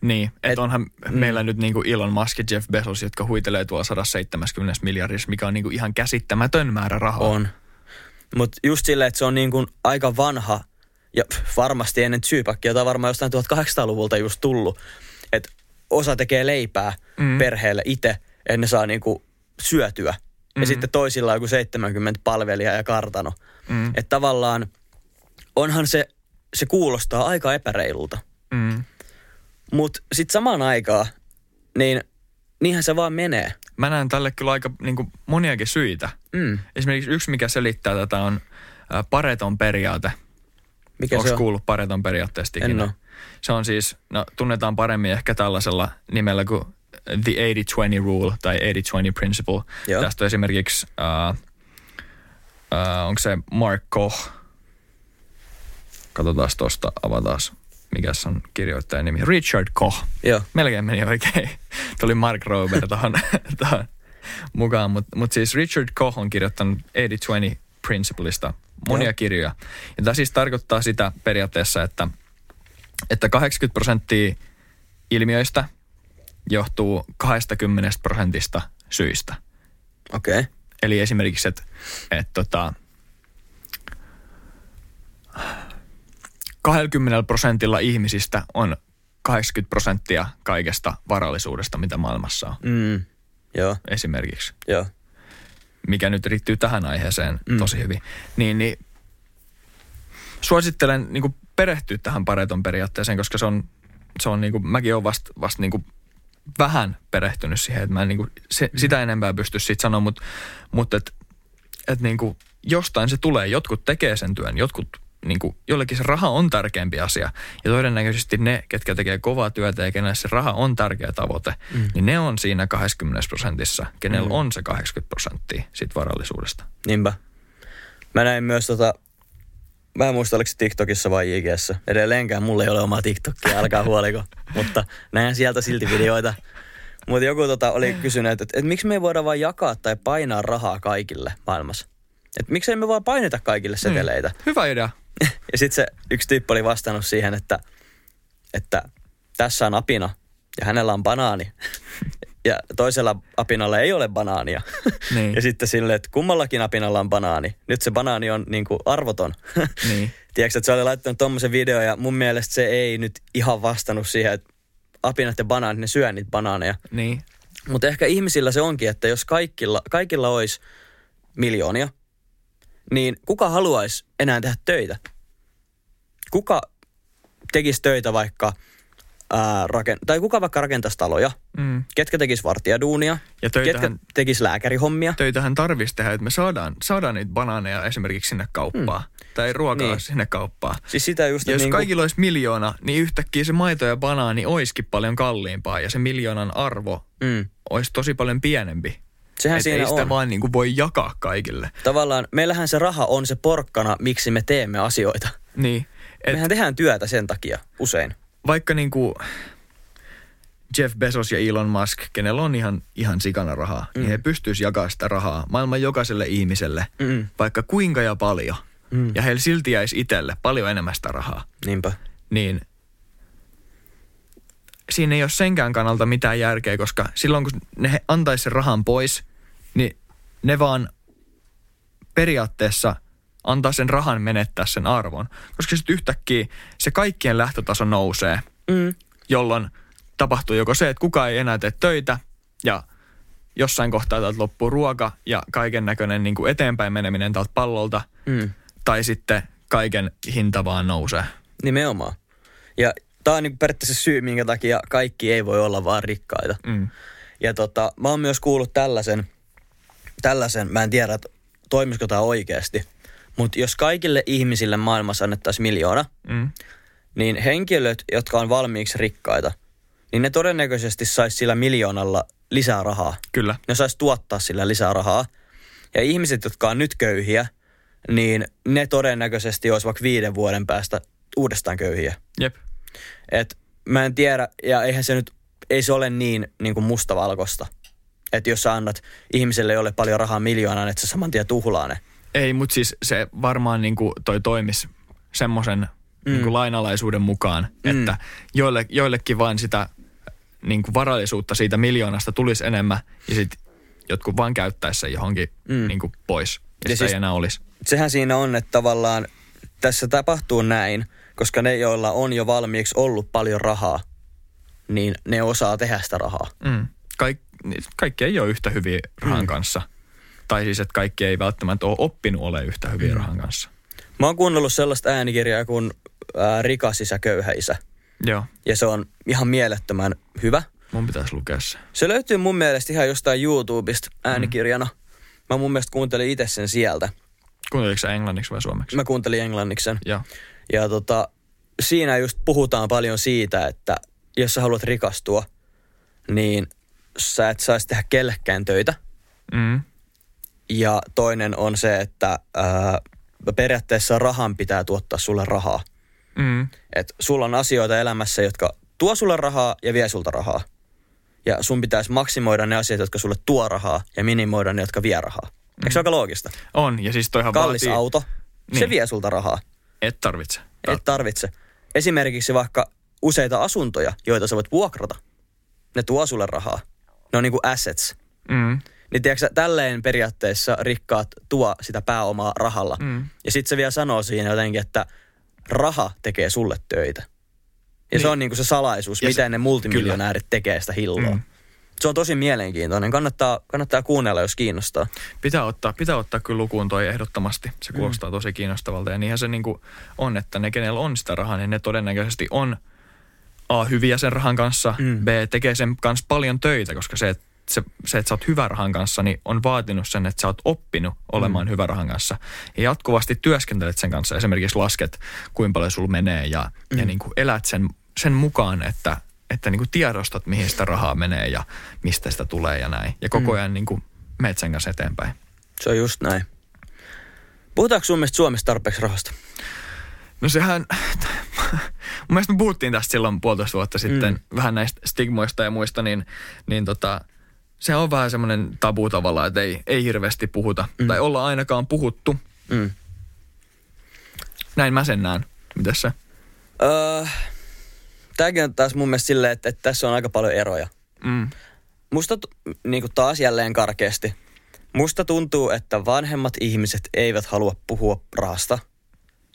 Niin, että Et- onhan mm. meillä nyt niinku Elon Musk ja Jeff Bezos, jotka huitelee tuolla 170 miljardissa, mikä on niinku ihan käsittämätön määrä rahaa. On. Mutta just silleen, että se on niin kuin aika vanha ja varmasti ennen Zyypäkkiä tai varmaan jostain 1800-luvulta just tullut. Että osa tekee leipää Mm. perheelle itse, että ne saa niinku syötyä. Mm. Ja sitten toisilla on joku 70 palvelijaa ja kartano. Mm. Että tavallaan onhan se, se kuulostaa aika epäreilulta. Mm. Mutta sitten samaan aikaan, niin niinhän se vaan menee. Mä näen tälle kyllä aika niinku moniakin syitä. Mm. Esimerkiksi yksi, mikä selittää tätä, on Pareton periaate. Mikä Onko se on? kuullut Pareton periaatteesta En ikinä? oo. Se on siis, no tunnetaan paremmin ehkä tällaisella nimellä kuin The 80-20 Rule tai 80-20 Principle. Joo. Tästä on esimerkiksi, uh, uh, onko se Mark Koch? Katsotaan tuosta, avataan, mikä on kirjoittajan nimi. Richard Koch. Joo. Melkein meni oikein. [LAUGHS] Tuli Mark Rober tuohon mukaan. Mutta mut siis Richard Koch on kirjoittanut 80-20 Principleista monia Joo. kirjoja. Ja tämä siis tarkoittaa sitä periaatteessa, että, että 80 prosenttia ilmiöistä johtuu 20 prosentista syistä. Okei. Okay. Eli esimerkiksi, että et tota, 20 prosentilla ihmisistä on 80 prosenttia kaikesta varallisuudesta, mitä maailmassa on Mm. Joo, esimerkiksi. joo. Mikä nyt riittyy tähän aiheeseen mm. tosi hyvin. Niin, niin suosittelen niin kuin perehtyä tähän Pareton periaatteeseen, koska se on, se on niin kuin, mäkin olen vasta vast niin kuin vähän perehtynyt siihen, että mä en niin kuin, se, sitä enempää pysty siitä sanoa, mutta, mutta et, et niin kuin, jostain se tulee. Jotkut tekee sen työn, jotkut niin kuin, jollekin se raha on tärkeämpi asia. Ja todennäköisesti ne, ketkä tekee kovaa työtä ja kenelle se raha on tärkeä tavoite, mm. niin ne on siinä 20 prosentissa, kenellä mm. on se 80 prosenttia siitä varallisuudesta. Niinpä. Mä näin myös tota, mä en muista oliko se TikTokissa vai IGssä. Edelleenkään mulla ei ole omaa TikTokia, älkää huoliko. [LAUGHS] Mutta näin sieltä silti videoita. Mutta joku tota oli kysynyt, että, että, että miksi me ei voida vain jakaa tai painaa rahaa kaikille maailmassa. Että miksei me vaan paineta kaikille seteleitä. Mm. Hyvä idea. [LAUGHS] ja sitten se yksi tyyppi oli vastannut siihen, että, että tässä on apina ja hänellä on banaani. [LAUGHS] ja toisella apinalla ei ole banaania. [LAUGHS] Niin. ja sitten sille, että kummallakin apinalla on banaani. Nyt se banaani on niin kuin arvoton. niin. Tiedätkö, että se oli laittanut tuommoisen video ja mun mielestä se ei nyt ihan vastannut siihen, että apinat ja banaanit, ne syö niitä banaaneja. Niin. Mutta ehkä ihmisillä se onkin, että jos kaikilla, kaikilla olisi miljoonia, niin kuka haluaisi enää tehdä töitä? Kuka tekisi töitä vaikka – ää, raken- tai kuka vaikka rakentaisi taloja, mm. ketkä tekis vartijaduunia, ja töitähän, ketkä tekis lääkärihommia. Töitähän tarvitsisi tehdä, että me saadaan, saadaan niitä banaaneja esimerkiksi sinne kauppaan. Mm. Tai ruokaa niin. sinne kauppaan. Siis sitä just, jos niin kaikilla olisi miljoona, niin yhtäkkiä se maito ja banaani olisikin paljon kalliimpaa. Ja se miljoonan arvo mm. olisi tosi paljon pienempi. Sehän Et siinä ei sitä on. vaan niin kuin voi jakaa kaikille. Tavallaan meillähän se raha on se porkkana, miksi me teemme asioita. Niin. Et, Mehän tehdään työtä sen takia usein vaikka niin kuin Jeff Bezos ja Elon Musk, kenellä on ihan, ihan sikana rahaa, niin mm. niin he pystyisivät jakamaan sitä rahaa maailman jokaiselle ihmiselle, mm. vaikka kuinka ja paljon. Mm. Ja heillä silti jäisi itselle paljon enemmän sitä rahaa. Niinpä. Niin siinä ei ole senkään kannalta mitään järkeä, koska silloin kun ne antaisi sen rahan pois, niin ne vaan periaatteessa antaa sen rahan menettää sen arvon. Koska sitten yhtäkkiä se kaikkien lähtötaso nousee, mm. jolloin tapahtuu joko se, että kukaan ei enää tee töitä ja jossain kohtaa täältä loppuu ruoka ja kaiken näköinen niin kuin eteenpäin meneminen täältä pallolta, mm. tai sitten kaiken hinta vaan nousee. Nimenomaan. Ja tämä on niin periaatteessa syy, minkä takia kaikki ei voi olla vaan rikkaita. Mm. Ja tota, mä oon myös kuullut tällaisen, tällaisen, mä en tiedä, että toimisiko tämä oikeasti, mutta jos kaikille ihmisille maailmassa annettaisiin miljoona, mm. niin henkilöt, jotka on valmiiksi rikkaita, niin ne todennäköisesti saisi sillä miljoonalla lisää rahaa. Kyllä. Ne saisi tuottaa sillä lisää rahaa. Ja ihmiset, jotka on nyt köyhiä, niin ne todennäköisesti olisi vaikka viiden vuoden päästä uudestaan köyhiä. Jep. Et mä en tiedä, ja eihän se nyt, ei se ole niin, niin kuin mustavalkoista. Että jos sä annat ihmiselle, jolle paljon rahaa miljoonan, että sä saman tien tuhlaa ne. Ei, mutta siis se varmaan niin kuin toi toimisi semmoisen mm. niin lainalaisuuden mukaan, mm. että joille, joillekin vain sitä niin kuin varallisuutta siitä miljoonasta tulisi enemmän ja sitten jotkut vaan käyttäisi sen johonkin mm. niin kuin pois. Ja, ja siis, ei enää olisi. Sehän siinä on, että tavallaan tässä tapahtuu näin, koska ne, joilla on jo valmiiksi ollut paljon rahaa, niin ne osaa tehdä sitä rahaa. Mm. Kaik, kaikki ei ole yhtä hyviä rahan mm. kanssa – tai siis, että kaikki ei välttämättä ole oppinut ole yhtä hyviä mm. rahan kanssa. Mä oon kuunnellut sellaista äänikirjaa kuin ää, Rikas isä, köyhä isä. Joo. Ja se on ihan mielettömän hyvä. Mun pitäisi lukea se. Se löytyy mun mielestä ihan jostain YouTubesta äänikirjana. Mm. Mä mun mielestä kuuntelin itse sen sieltä. Kuunteliko sä englanniksi vai suomeksi? Mä kuuntelin englanniksi sen. Joo. Ja tota, siinä just puhutaan paljon siitä, että jos sä haluat rikastua, niin sä et saisi tehdä kellekään töitä. Mm. Ja toinen on se, että ää, periaatteessa rahan pitää tuottaa sulle rahaa. Mm. Et sulla on asioita elämässä, jotka tuo sulle rahaa ja vie sulta rahaa. Ja sun pitäisi maksimoida ne asiat, jotka sulle tuo rahaa ja minimoida ne, jotka vie rahaa. Mm. Eikö se aika loogista? On, ja siis toihan Kallis vaatii... auto, niin. se vie sulta rahaa. Et tarvitse. Et tarvitse. Esimerkiksi vaikka useita asuntoja, joita sä voit vuokrata. Ne tuo sulle rahaa. Ne on niinku assets. Mm. Niin tiedätkö, tälleen periaatteessa rikkaat tuo sitä pääomaa rahalla. Mm. Ja sitten se vielä sanoo siinä jotenkin, että raha tekee sulle töitä. Ja niin. se on niinku se salaisuus, ja miten se, ne multimiljonäärit kyllä. tekee sitä hilloa. Mm. Se on tosi mielenkiintoinen. Kannattaa, kannattaa kuunnella, jos kiinnostaa. Pitää ottaa, pitää ottaa kyllä lukuun toi ehdottomasti. Se mm. kuulostaa mm. tosi kiinnostavalta. Ja niinhän se niinku on, että ne, kenellä on sitä rahaa, niin ne todennäköisesti on A, hyviä sen rahan kanssa, mm. B, tekee sen kanssa paljon töitä, koska se, että se, se, että sä oot hyvän rahan kanssa, niin on vaatinut sen, että sä oot oppinut olemaan mm. hyvän rahan kanssa. Ja jatkuvasti työskentelet sen kanssa. Esimerkiksi lasket, kuinka paljon sulla menee ja, mm. ja niin kuin elät sen, sen mukaan, että, että niin kuin tiedostat, mihin sitä rahaa menee ja mistä sitä tulee ja näin. Ja koko mm. ajan niin kuin meet sen kanssa eteenpäin. Se on just näin. Puhutaanko sun mielestä Suomessa tarpeeksi rahasta? No sehän, mun mielestä me puhuttiin tästä silloin puolitoista vuotta sitten, mm. vähän näistä stigmoista ja muista, niin, niin tota, se on vähän semmoinen tabu tavallaan, että ei, ei hirveästi puhuta. Mm. Tai olla ainakaan puhuttu. Mm. Näin mä sen näen. Mitäs se? Öö, tämäkin on taas mun mielestä silleen, että, että tässä on aika paljon eroja. Mm. Musta niin kuin taas jälleen karkeasti. Musta tuntuu, että vanhemmat ihmiset eivät halua puhua rahasta –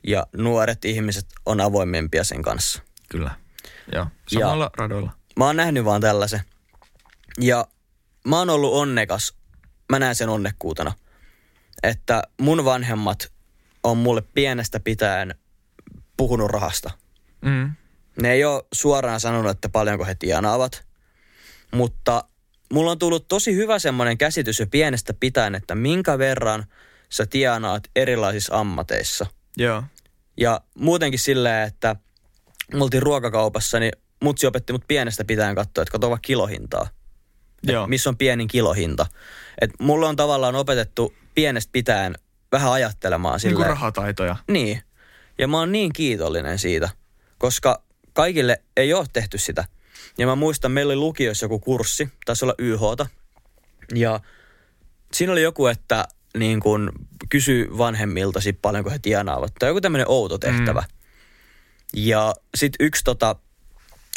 ja nuoret ihmiset on avoimempia sen kanssa. Kyllä, joo. Samalla ja radoilla. Mä oon nähnyt vaan tällaisen. Ja mä oon ollut onnekas, mä näen sen onnekkuutena, että mun vanhemmat on mulle pienestä pitäen puhunut rahasta. Mm. Ne ei ole suoraan sanonut, että paljonko he tienaavat, mutta mulla on tullut tosi hyvä semmoinen käsitys jo pienestä pitäen, että minkä verran sä tienaat erilaisissa ammateissa – Joo. Ja muutenkin silleen, että me oltiin ruokakaupassa, niin mutsi opetti mut pienestä pitäen katsoa, että katsoa kilohintaa. Joo. missä on pienin kilohinta. Et mulle on tavallaan opetettu pienestä pitäen vähän ajattelemaan silleen. Niin kuin rahataitoja. Niin. Ja mä oon niin kiitollinen siitä, koska kaikille ei ole tehty sitä. Ja mä muistan, meillä oli lukiossa joku kurssi, taisi olla YHta. Ja siinä oli joku, että niin kun kysy vanhemmiltasi paljonko he tienaavat. Tai joku tämmöinen outo tehtävä. Mm. Ja sitten yksi, tota,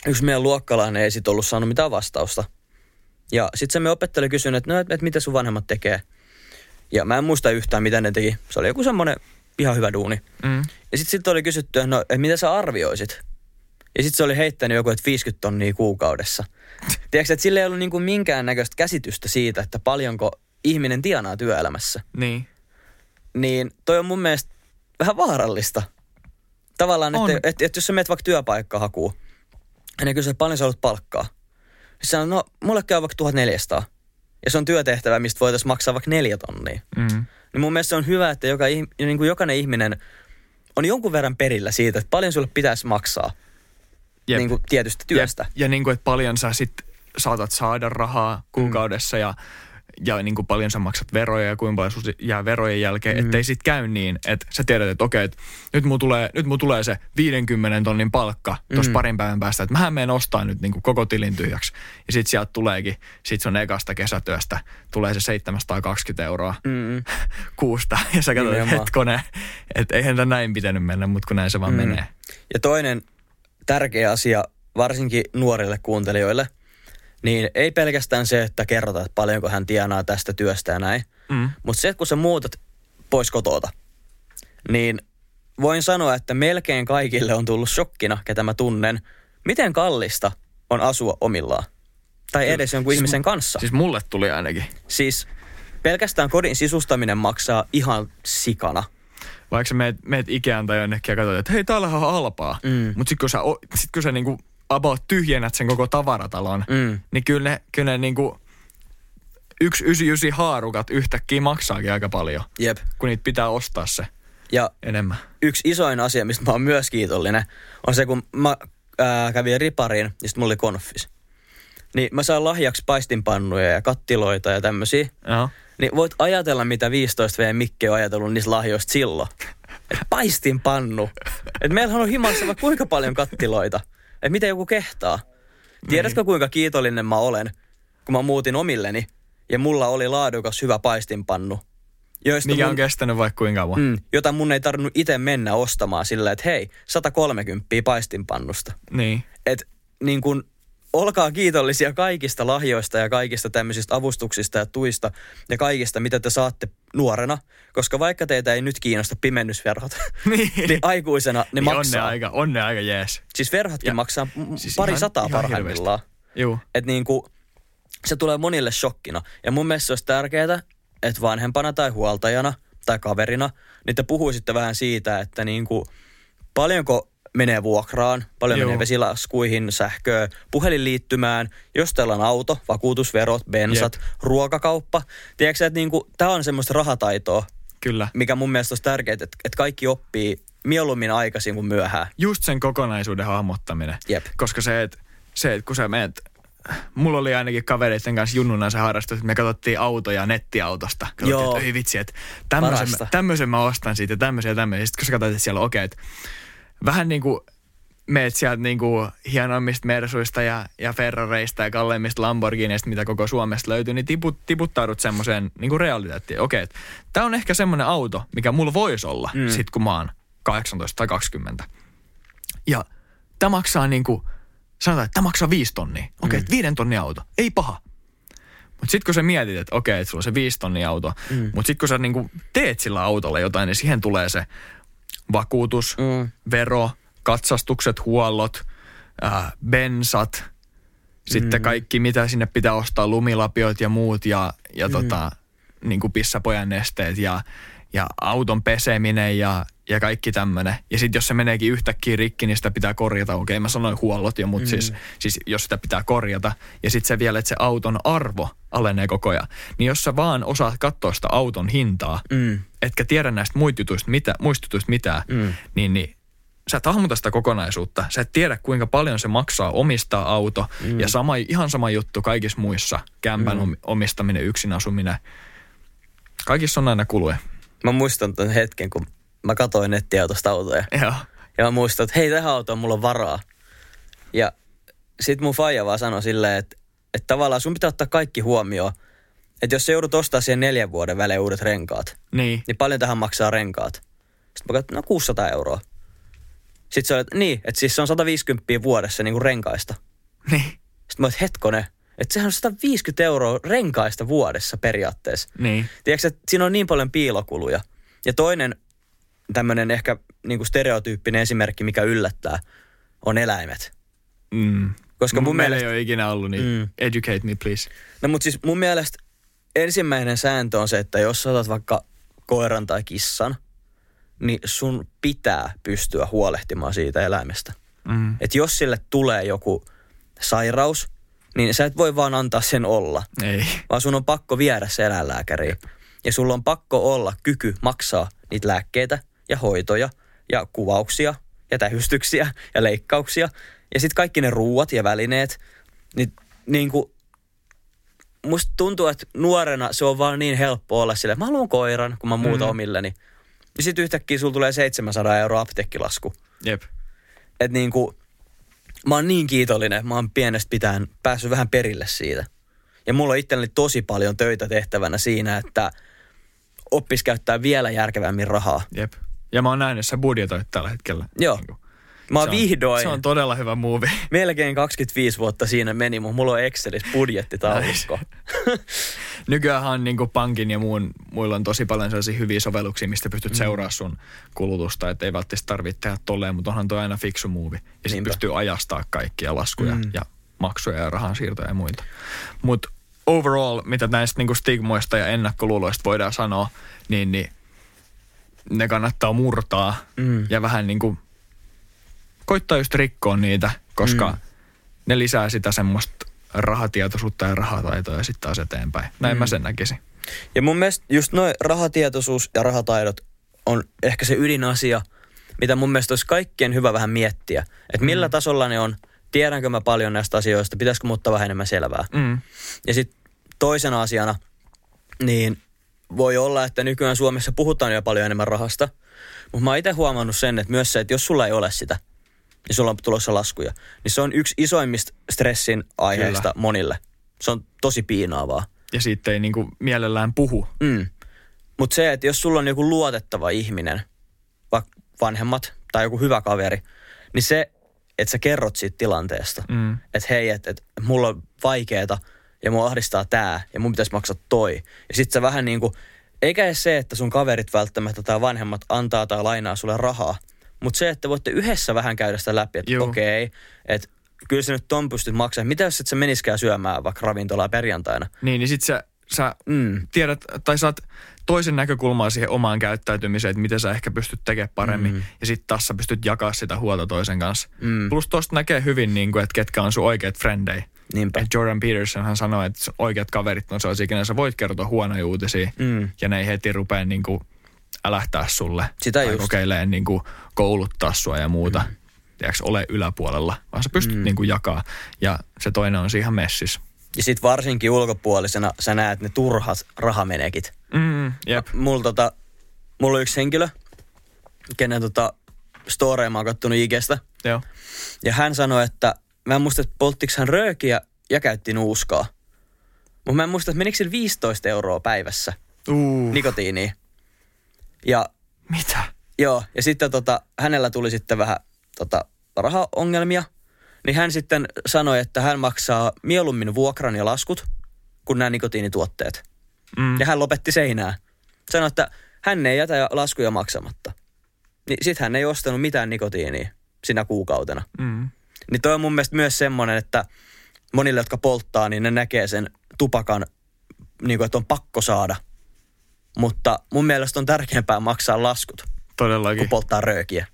yksi meidän luokkalainen ei sit ollut saanut mitään vastausta. Ja sitten se me opetteli kysynyt, että no, et, et mitä sun vanhemmat tekee. Ja mä en muista yhtään, mitä ne teki. Se oli joku semmoinen ihan hyvä duuni. Mm. Ja sitten sit oli kysytty, että no, että mitä sä arvioisit? Ja sitten se oli heittänyt joku, että 50 tonnia kuukaudessa. Tiedätkö, että sillä ei ollut niinku minkäännäköistä käsitystä siitä, että paljonko ihminen tienaa työelämässä. Niin. Niin toi on mun mielestä vähän vaarallista. Tavallaan, että, että, että jos sä menet vaikka työpaikka hakuu, ja ne kysyy, paljon sä haluat palkkaa. Ja sanoo, no mulle käy vaikka 1400. Ja se on työtehtävä, mistä voitaisiin maksaa vaikka neljä tonnia. Mm. Niin mun mielestä se on hyvä, että joka, niin kuin jokainen ihminen on jonkun verran perillä siitä, että paljon sulle pitäisi maksaa Jep. Niin kuin tietystä työstä. Jep. Ja niin kuin, että paljon sä sit saatat saada rahaa kuukaudessa mm. ja ja niin kuin paljon sä maksat veroja ja kuinka paljon jää verojen jälkeen, mm. ettei sit käy niin, että sä tiedät, että okei, että nyt mulla tulee, nyt mulla tulee se 50 tonnin palkka tuossa mm. parin päivän päästä, että mähän menen ostaa nyt niin kuin koko tilin tyhjäksi. Ja sit sieltä tuleekin, sit sun ekasta kesätyöstä tulee se 720 euroa mm. [LAUGHS] kuusta. Ja sä katsot, että hetkone, että eihän tämä näin pitänyt mennä, mutta kun näin se vaan mm. menee. Ja toinen tärkeä asia, varsinkin nuorille kuuntelijoille – niin ei pelkästään se, että kerrotaan, että paljonko hän tienaa tästä työstä ja näin. Mm. Mutta se, että kun sä muutat pois kotota, niin voin sanoa, että melkein kaikille on tullut shokkina, ketä mä tunnen, miten kallista on asua omillaan. Tai edes jonkun siis ihmisen kanssa. Siis mulle tuli ainakin. Siis pelkästään kodin sisustaminen maksaa ihan sikana. Vaikka sä meet, meet Ikeaan tai jonnekin ja katsot, että hei, täällä on halpaa. Mm. Mutta sitten kun sä, sit kun sä niinku about tyhjennät sen koko tavaratalon, mm. niin kyllä ne, kyllä ne niinku, yksi ysi ysi haarukat yhtäkkiä maksaakin aika paljon. Jep. Kun niitä pitää ostaa se ja enemmän. Yksi isoin asia, mistä mä oon myös kiitollinen, on se, kun mä ää, kävin ripariin, ja sitten mulla oli konfis. Niin mä saan lahjaksi paistinpannuja ja kattiloita ja tämmöisiä. Joo. Niin voit ajatella, mitä 15 V Mikke on ajatellut niistä lahjoista silloin. Että paistinpannu. Että meillä on himassa vaikka kuinka paljon kattiloita. Että miten joku kehtaa. Tiedätkö niin. kuinka kiitollinen mä olen, kun mä muutin omilleni ja mulla oli laadukas hyvä paistinpannu. Joista Mikä mun, on kestänyt vaikka kuinka kauan. Mm, jota mun ei tarvinnut itse mennä ostamaan sillä, että hei, 130 paistinpannusta. Niin. Et niin kun olkaa kiitollisia kaikista lahjoista ja kaikista tämmöisistä avustuksista ja tuista ja kaikista, mitä te saatte nuorena. Koska vaikka teitä ei nyt kiinnosta pimennysverhot, [LAUGHS] niin. niin aikuisena ne niin maksaa. On ne aika, on ne aika jees. Siis verhotkin ja, maksaa siis pari ihan, sataa ihan parhaimmillaan. Että niin kuin, se tulee monille shokkina. Ja mun mielestä se olisi tärkeää, että vanhempana tai huoltajana tai kaverina, niin te puhuisitte vähän siitä, että niin kuin, paljonko menee vuokraan, paljon Joo. menee vesilaskuihin, sähköön, puhelinliittymään, jos teillä on auto, vakuutusverot, bensat, ruokakauppa. Tiedätkö että niinku, tämä on semmoista rahataitoa, Kyllä. mikä mun mielestä olisi tärkeää, että, että kaikki oppii mieluummin aikaisin kuin myöhään. Just sen kokonaisuuden hahmottaminen. Jep. Koska se, että se, et kun sä menet, mulla oli ainakin kavereiden kanssa junnuna se harrastus, että me katsottiin autoja nettiautosta. Katsottiin, Joo. että ei vitsi, että tämmöisen, Parasta. tämmöisen mä ostan siitä, tämmöisiä ja tämmöisiä. Sitten kun sä katsot, että siellä on okei, että vähän niin kuin meet sieltä niin kuin hienoimmista Mersuista ja, ja Ferrareista ja kalleimmista Lamborghineista, mitä koko Suomesta löytyy, niin tiput, tiputtaudut semmoiseen niin kuin realiteettiin. Okei, että tämä on ehkä semmoinen auto, mikä mulla voisi olla mm. sit kun mä oon 18 tai 20. Ja tämä maksaa niin kuin, sanotaan, että tämä maksaa viisi tonnia. Okei, mm. viiden tonnin auto, ei paha. Mutta sitten kun sä mietit, että okei, että sulla on se viisi tonnia auto, mm. mutta sitten kun sä niinku teet sillä autolla jotain, niin siihen tulee se vakuutus, Mm. vero, katsastukset, huollot, ää, bensat, sitten Mm. kaikki, mitä sinne pitää ostaa, lumilapiot ja muut ja, ja Mm. tota, niin kuin pissapojan nesteet ja, ja auton peseminen ja, ja kaikki tämmöinen. Ja sitten jos se meneekin yhtäkkiä rikki, niin sitä pitää korjata. Okei, mä sanoin huollot jo, mutta mm. siis, siis jos sitä pitää korjata. Ja sitten se vielä, että se auton arvo alenee koko ajan. Niin jos sä vaan osaat katsoa sitä auton hintaa, Mm. etkä tiedä näistä muista jutuista, mitä, muista jutuista mitään, Mm. niin, niin sä et hahmota sitä kokonaisuutta. Sä et tiedä, kuinka paljon se maksaa omistaa auto. Mm. Ja sama, ihan sama juttu kaikissa muissa. Kämpän mm. omistaminen, yksin asuminen. Kaikissa on aina kuluja. Mä muistan tämän hetken, kun mä katsoin nettiautosta autoja. Joo. Ja mä muistan, että hei, tähän autoon mulla on varaa. Ja sit mun faija vaan sanoi silleen, että, että tavallaan sun pitää ottaa kaikki huomioon. Että jos sä joudut ostaa siihen neljän vuoden välein uudet renkaat, Niin. niin paljon tähän maksaa renkaat? Sitten mä katsoin, no 600 euroa. Sitten se oli, että niin, että siis se on 150 vuodessa niin kuin renkaista. Niin. Sitten mä olin, että hetkonen, että sehän on 150 euroa renkaista vuodessa periaatteessa. Niin. Tiedätkö, että siinä on niin paljon piilokuluja. Ja toinen tämmöinen ehkä niin kuin stereotyyppinen esimerkki, mikä yllättää, on eläimet. Mm. Koska mun Meillä mielestä, ei ole ikinä ollut, niin Mm. mm. educate me please. no mutta siis mun mielestä ensimmäinen sääntö on se, että jos sä otat vaikka koiran tai kissan, niin sun pitää pystyä huolehtimaan siitä eläimestä. Mm. Että jos sille tulee joku sairaus, niin sä et voi vaan antaa sen olla, Ei. vaan sun on pakko viedä se eläinlääkäriin. Ja sulla on pakko olla kyky maksaa niitä lääkkeitä ja hoitoja ja kuvauksia ja tähystyksiä ja leikkauksia. Ja sitten kaikki ne ruuat ja välineet. Niin, niin kuin, musta tuntuu, että nuorena se on vaan niin helppo olla että mä haluan koiran, kun mä muuta mm. omilleni. Ja sitten yhtäkkiä sulla tulee 700 euroa apteekkilasku. Jep. Että niin kuin, mä oon niin kiitollinen, mä oon pienestä pitäen päässyt vähän perille siitä. Ja mulla on itselleni tosi paljon töitä tehtävänä siinä, että oppis käyttää vielä järkevämmin rahaa. Jep. Ja mä oon nähnyt, että sä budjetoit tällä hetkellä. Joo. Niin Mä oon se on- vihdoin, Se on todella hyvä movie. [LAUGHS] melkein 25 vuotta siinä meni, mutta mulla on Excelissä budjettitaulukko. [LAUGHS] Nykyään on niin pankin ja muun, muilla on tosi paljon sellaisia hyviä sovelluksia, mistä pystyt mm. seuraamaan sun kulutusta. Että ei välttämättä tarvitse tehdä tolleen, mutta onhan toi aina fiksu muuvi. Ja sitten pystyy ajastaa kaikkia laskuja mm. ja maksuja ja rahansiirtoja ja muita. Mutta overall, mitä näistä niin stigmoista ja ennakkoluuloista voidaan sanoa, niin, niin ne kannattaa murtaa Mm. ja vähän niin kuin koittaa just rikkoa niitä, koska Mm. mm. ne lisää sitä semmoista rahatietoisuutta ja rahataitoa ja sitten taas eteenpäin. Näin mm. mä sen näkisin. Ja mun mielestä just noin rahatietoisuus ja rahataidot on ehkä se ydinasia, mitä mun mielestä olisi kaikkien hyvä vähän miettiä. Että millä mm. tasolla ne on, tiedänkö mä paljon näistä asioista, pitäisikö muuttaa vähän enemmän selvää. Mm. Ja sitten toisena asiana, niin voi olla, että nykyään Suomessa puhutaan jo paljon enemmän rahasta. Mutta mä oon itse huomannut sen, että myös se, että jos sulla ei ole sitä, niin sulla on tulossa laskuja. Niin se on yksi isoimmista stressin aiheista Kyllä. monille. Se on tosi piinaavaa. Ja siitä ei niinku mielellään puhu. Mm. Mutta se, että jos sulla on joku luotettava ihminen, vaikka vanhemmat tai joku hyvä kaveri, niin se, että sä kerrot siitä tilanteesta, Mm. että hei, että et, mulla on vaikeeta ja mua ahdistaa tää ja mun pitäisi maksaa toi. Ja sit sä vähän niin kuin, eikä edes se, että sun kaverit välttämättä tai vanhemmat antaa tai lainaa sulle rahaa, mutta se, että voitte yhdessä vähän käydä sitä läpi, että okei, että kyllä sä nyt ton pystyt maksamaan. Mitä jos et sä meniskään syömään vaikka ravintolaa perjantaina? Niin, niin sit sä, sä Mm. tiedät, tai saat toisen näkökulmaa siihen omaan käyttäytymiseen, että miten sä ehkä pystyt tekemään paremmin. Mm. Ja sitten taas sä pystyt jakaa sitä huolta toisen kanssa. Mm. Plus tosta näkee hyvin, niin kuin, että ketkä on sun oikeat frendei. Niinpä. Et Jordan Peterson hän sanoi, että oikeat kaverit on sellaisia, kenen sä voit kertoa huonoja uutisia. Mm. Ja ne ei heti rupea niin kuin älähtää sulle. Sitä tai just. kokeilee niin kuin kouluttaa sua ja muuta. Mm. Tiedätkö, ole yläpuolella, vaan sä pystyt mm. niin kuin jakaa. Ja se toinen on siinä messissä. Ja sit varsinkin ulkopuolisena sä näet ne turhat rahamenekit. Mm, jep. Mulla tota, mulla on yksi henkilö, kenen tota storeja mä oon kattonut Ikestä. Joo. Ja hän sanoi, että mä en muista, että polttiko hän röökiä ja käytti nuuskaa. Mutta mä en muista, että menikö sillä 15 euroa päivässä Uh, nikotiiniin. Ja mitä? joo, ja sitten tota, hänellä tuli sitten vähän tota, rahaongelmia. Niin hän sitten sanoi, että hän maksaa mieluummin vuokran ja laskut kuin nämä nikotiinituotteet. Mm. Ja hän lopetti seinää. Sanoi, että hän ei jätä laskuja maksamatta. Niin sit hän ei ostanut mitään nikotiinia sinä kuukautena. Mm. Niin toi on mun mielestä myös semmoinen, että monille, jotka polttaa, niin ne näkee sen tupakan, niin kuin, että on pakko saada. Mutta mun mielestä on tärkeämpää maksaa laskut, Todellakin. kuin polttaa röökiä.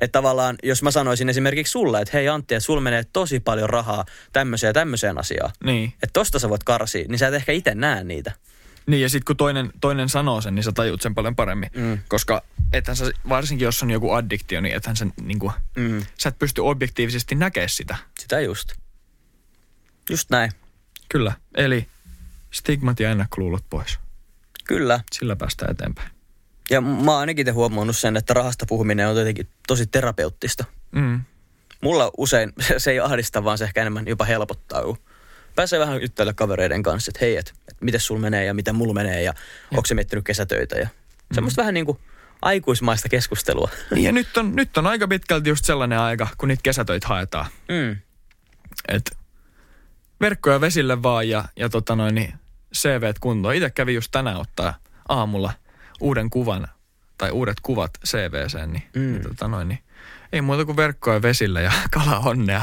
Että tavallaan, jos mä sanoisin esimerkiksi sulle, että hei Antti, että sulla menee tosi paljon rahaa tämmöiseen ja tämmöiseen asiaan. Niin. Että tosta sä voit karsia, niin sä et ehkä itse näe niitä. Niin ja sitten kun toinen, toinen sanoo sen, niin sä tajut sen paljon paremmin. Mm. Koska ethän sä, varsinkin jos on joku addiktio, niin ethän sä, niin kuin, Mm. sä et pysty objektiivisesti näkemään sitä. Sitä just. Just näin. Kyllä. Eli stigmat ja ennakkoluulot pois. Kyllä. Sillä päästään eteenpäin. Ja mä oon ainakin huomannut sen, että rahasta puhuminen on jotenkin tosi terapeuttista. Mm. Mulla usein [LAUGHS] se ei ahdista, vaan se ehkä enemmän jopa helpottaa. Pääsee vähän jutteille kavereiden kanssa, että hei, että et miten sul menee ja miten mulla menee ja onko se miettinyt kesätöitä. Ja semmoista vähän niin kuin aikuismaista keskustelua. [LAUGHS] Ja nyt on, nyt on aika pitkälti just sellainen aika, kun niitä kesätöitä haetaan. Mm. Et verkkoja vesille vaan ja, ja tota noin, niin CVt kuntoon. Itse kävin just tänään ottaa aamulla uuden kuvan tai uudet kuvat CVseen, niin, Mm. niin, tota noin, niin ei muuta kuin verkkoja vesille ja [LAUGHS] kala onnea.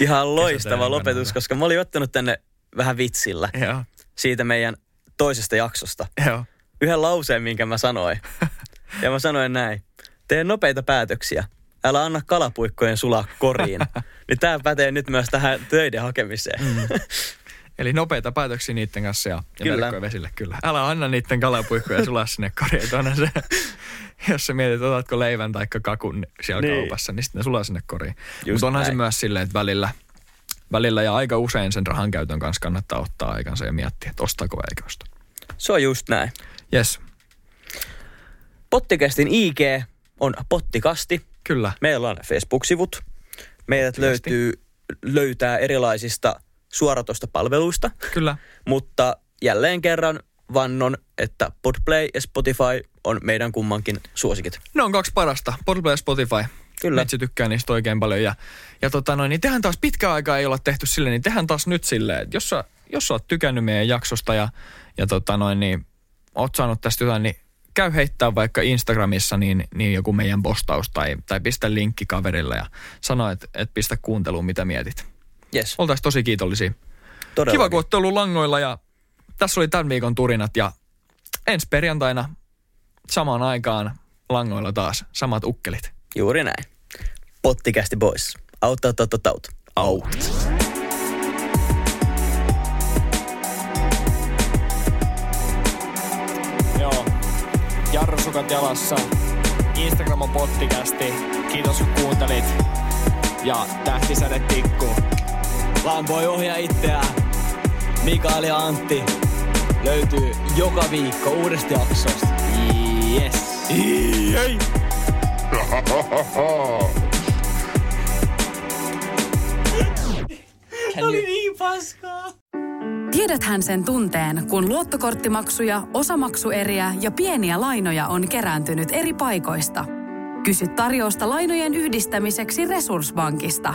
Ihan loistava lopetus, kannalta. koska mä olin ottanut tänne vähän vitsillä Joo, siitä meidän toisesta jaksosta. joo. Yhden lauseen, minkä mä sanoin. [LAUGHS] Ja mä sanoin näin. Tee nopeita päätöksiä. Älä anna kalapuikkojen sulaa koriin. [LAUGHS] niin tää pätee nyt myös tähän töiden hakemiseen. Mm. Eli nopeita päätöksiä niiden kanssa ja, ja Kyllä. vesille, kyllä. Älä anna niiden kalapuikkoja sulaa sinne koriin. se, [LAUGHS] jos sä mietit, otatko leivän tai kakun siellä Niin. kaupassa, niin sitten ne sulaa sinne koriin. Mutta onhan näin. se myös silleen, että välillä, välillä ja aika usein sen rahan käytön kanssa kannattaa ottaa aikansa ja miettiä, että ostaako vai eikö osta. Se on just näin. Yes, Pottikästin IG on pottikasti. kyllä. Meillä on Facebook-sivut. Meidät Pottikasti. löytyy, löytää erilaisista suoratoistopalveluista. Kyllä. Mutta jälleen kerran vannon, että Podplay ja Spotify on meidän kummankin suosikit. Ne on kaksi parasta, Podplay ja Spotify. Kyllä. Metsi tykkää niistä oikein paljon. Ja, ja tota noin, niin tehän taas pitkä aikaa ei olla tehty silleen, niin tehän taas nyt silleen, että jos sä, jos sä oot tykännyt meidän jaksosta ja, ja tota noin, niin oot saanut tästä jotain, niin käy heittää vaikka Instagramissa niin, niin joku meidän postaus tai, tai pistä linkki kaverille ja sano, että, että pistä kuunteluun, mitä mietit. Yes, Oltaisiin tosi kiitollisia. todella. Kiva, kun olette ollut langoilla ja tässä oli tämän viikon turinat ja ensi perjantaina samaan aikaan langoilla taas samat ukkelit. Juuri näin. Pottikästi boys. Out, out, out, out, out. Out. Joo. Jarrusukat jalassa. Instagram on pottikästi. Kiitos kun kuuntelit. Ja tähtisäde tikku. Vaan voi ohjaa itseään. Mikael ja Antti löytyy joka viikko uudesta jaksosta. Yes. Ei. Tiedäthän sen tunteen, kun luottokorttimaksuja, osamaksueriä ja pieniä lainoja on kerääntynyt eri paikoista. Kysy tarjousta lainojen yhdistämiseksi Resurssbankista.